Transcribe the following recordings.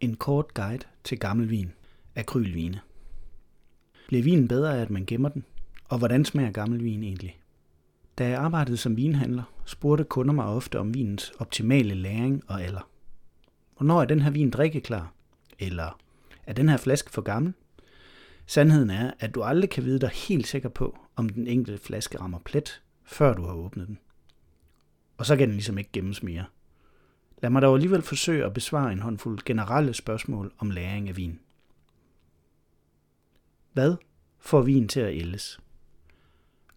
En kort guide til gammel vin. Akrylvine. Bliver vinen bedre af, at man gemmer den? Og hvordan smager gammel vin egentlig? Da jeg arbejdede som vinhandler, spurgte kunder mig ofte om vinens optimale læring og alder. Hvornår er den her vin drikkeklar? Eller er den her flaske for gammel? Sandheden er, at du aldrig kan vide dig helt sikker på, om den enkelte flaske rammer plet, før du har åbnet den. Og så kan den ligesom ikke gemmes mere. Lad mig dog alligevel forsøge at besvare en håndfuld generelle spørgsmål om læring af vin. Hvad får vin til at ældes?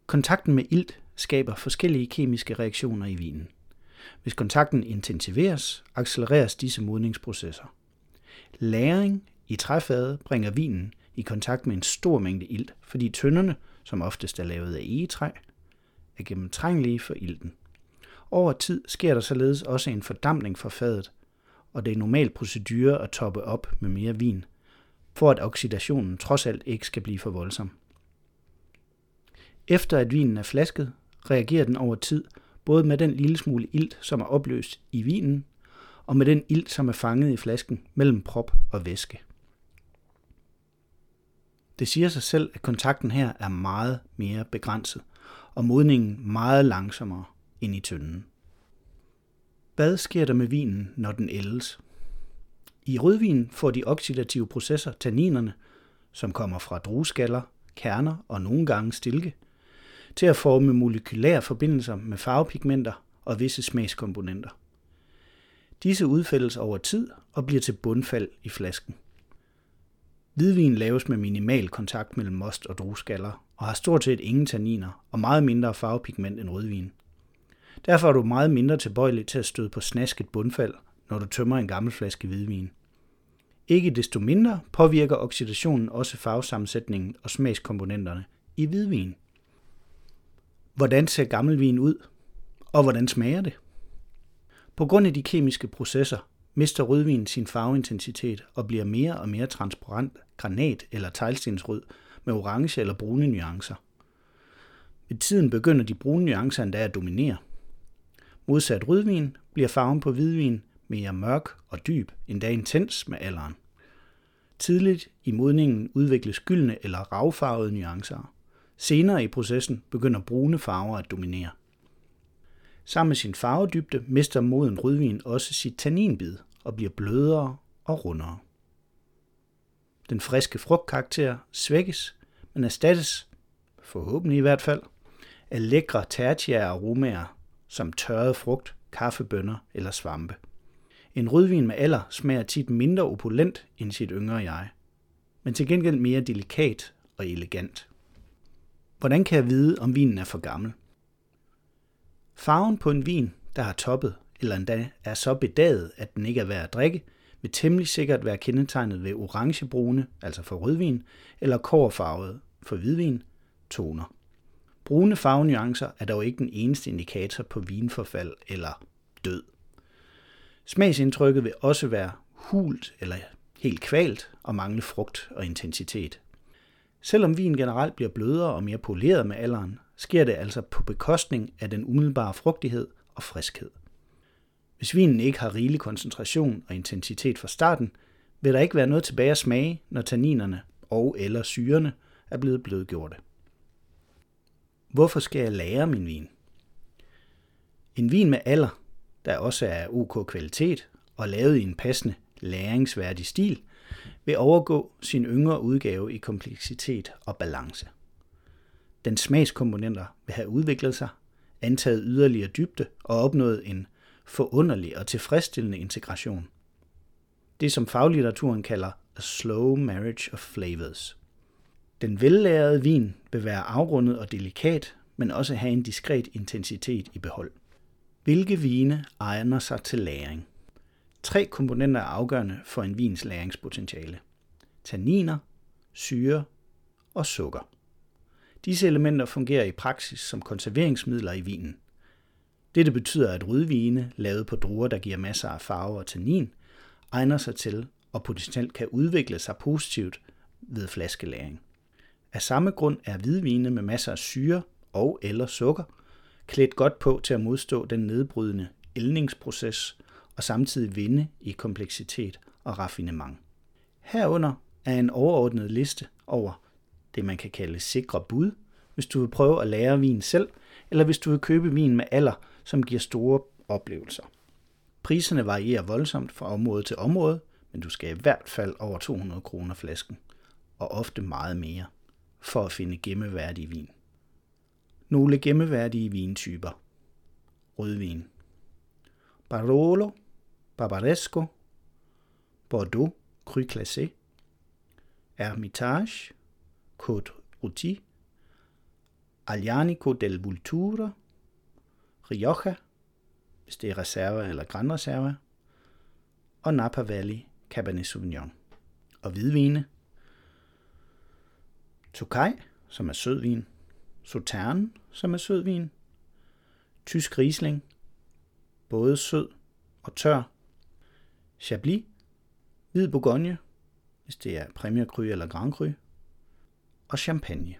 Kontakten med ilt skaber forskellige kemiske reaktioner i vinen. Hvis kontakten intensiveres, accelereres disse modningsprocesser. Læring i træfadet bringer vinen i kontakt med en stor mængde ilt, fordi tønderne, som oftest er lavet af egetræ, er gennemtrængelige for ilten. Over tid sker der således også en fordampning for fadet, og det er normal procedure at toppe op med mere vin, for at oxidationen trods alt ikke skal blive for voldsom. Efter at vinen er flasket, reagerer den over tid både med den lille smule ilt, som er opløst i vinen, og med den ilt, som er fanget i flasken mellem prop og væske. Det siger sig selv, at kontakten her er meget mere begrænset, og modningen meget langsommere ind i tønden. Hvad sker der med vinen, når den ældes? I rødvin får de oxidative processer tanninerne, som kommer fra drueskaller, kerner og nogle gange stilke, til at forme molekylære forbindelser med farvepigmenter og visse smagskomponenter. Disse udfældes over tid og bliver til bundfald i flasken. Hvidvin laves med minimal kontakt mellem most og drueskaller og har stort set ingen tanniner og meget mindre farvepigment end rødvin. Derfor er du meget mindre tilbøjelig til at støde på snasket bundfald, når du tømmer en gammel flaske hvidvin. Ikke desto mindre påvirker oxidationen også farvesammensætningen og smagskomponenterne i hvidvin. Hvordan ser gammel vin ud? Og hvordan smager det? På grund af de kemiske processer mister rødvin sin farveintensitet og bliver mere og mere transparent granat eller teglstensrød med orange eller brune nuancer. Med tiden begynder de brune nuancer endda at dominere. Modsat rødvin bliver farven på hvidvin mere mørk og dyb, endda intens med alderen. Tidligt i modningen udvikles gyldne eller ravfarvede nuancer. Senere i processen begynder brune farver at dominere. Sammen med sin farvedybde mister moden rødvin også sit tanninbid og bliver blødere og rundere. Den friske frugtkarakter svækkes, men erstattes, forhåbentlig i hvert fald, af lækre tertiære aromaer som tørret frugt, kaffebønner eller svampe. En rødvin med alder smager tit mindre opulent end sit yngre jeg, men til gengæld mere delikat og elegant. Hvordan kan jeg vide, om vinen er for gammel? Farven på en vin, der har toppet, eller endda er så bedaget, at den ikke er værd at drikke, vil temmelig sikkert være kendetegnet ved orangebrune, altså for rødvin, eller kårfarvet for hvidvin, toner. Brune farvenuancer er dog ikke den eneste indikator på vinforfald eller død. Smagsindtrykket vil også være hult eller helt kvalt og mangle frugt og intensitet. Selvom vin generelt bliver blødere og mere poleret med alderen, sker det altså på bekostning af den umiddelbare frugtighed og friskhed. Hvis vinen ikke har rigelig koncentration og intensitet fra starten, vil der ikke være noget tilbage at smage, når tanninerne og eller syrene er blevet blødgjorte. Hvorfor skal jeg lære min vin? En vin med alder, der også er OK kvalitet og lavet i en passende læringsværdig stil, vil overgå sin yngre udgave i kompleksitet og balance. Den smagskomponenter vil have udviklet sig, antaget yderligere dybde og opnået en forunderlig og tilfredsstillende integration. Det som faglitteraturen kalder a slow marriage of flavors. Den vellærede vin vil være afrundet og delikat, men også have en diskret intensitet i behold. Hvilke vine egner sig til læring? Tre komponenter er afgørende for en vins læringspotentiale. Tanniner, syre og sukker. Disse elementer fungerer i praksis som konserveringsmidler i vinen. Dette betyder, at rødvine, lavet på druer, der giver masser af farve og tannin, egner sig til og potentielt kan udvikle sig positivt ved flaskelæring. Af samme grund er hvidvine med masser af syre og eller sukker klædt godt på til at modstå den nedbrydende ældningsproces og samtidig vinde i kompleksitet og raffinement. Herunder er en overordnet liste over det, man kan kalde sikre bud, hvis du vil prøve at lære vin selv, eller hvis du vil købe vin med alder, som giver store oplevelser. Priserne varierer voldsomt fra område til område, men du skal i hvert fald over 200 kroner flasken, og ofte meget mere, for at finde gemmeværdig vin. Nogle gemmeværdige vintyper. Rødvin. Barolo, Barbaresco, Bordeaux, Cru Classé, Hermitage, Côte Routy, Alianico del Vultura, Rioja, hvis det er reserve eller grandreserve, og Napa Valley Cabernet Sauvignon. Og hvidvine, Tokai, som er sødvin, Sautern, som er sødvin, Tysk Riesling, både sød og tør, Chablis, Hvid Bourgogne, hvis det er Premier Cru eller Grand Cru, og Champagne.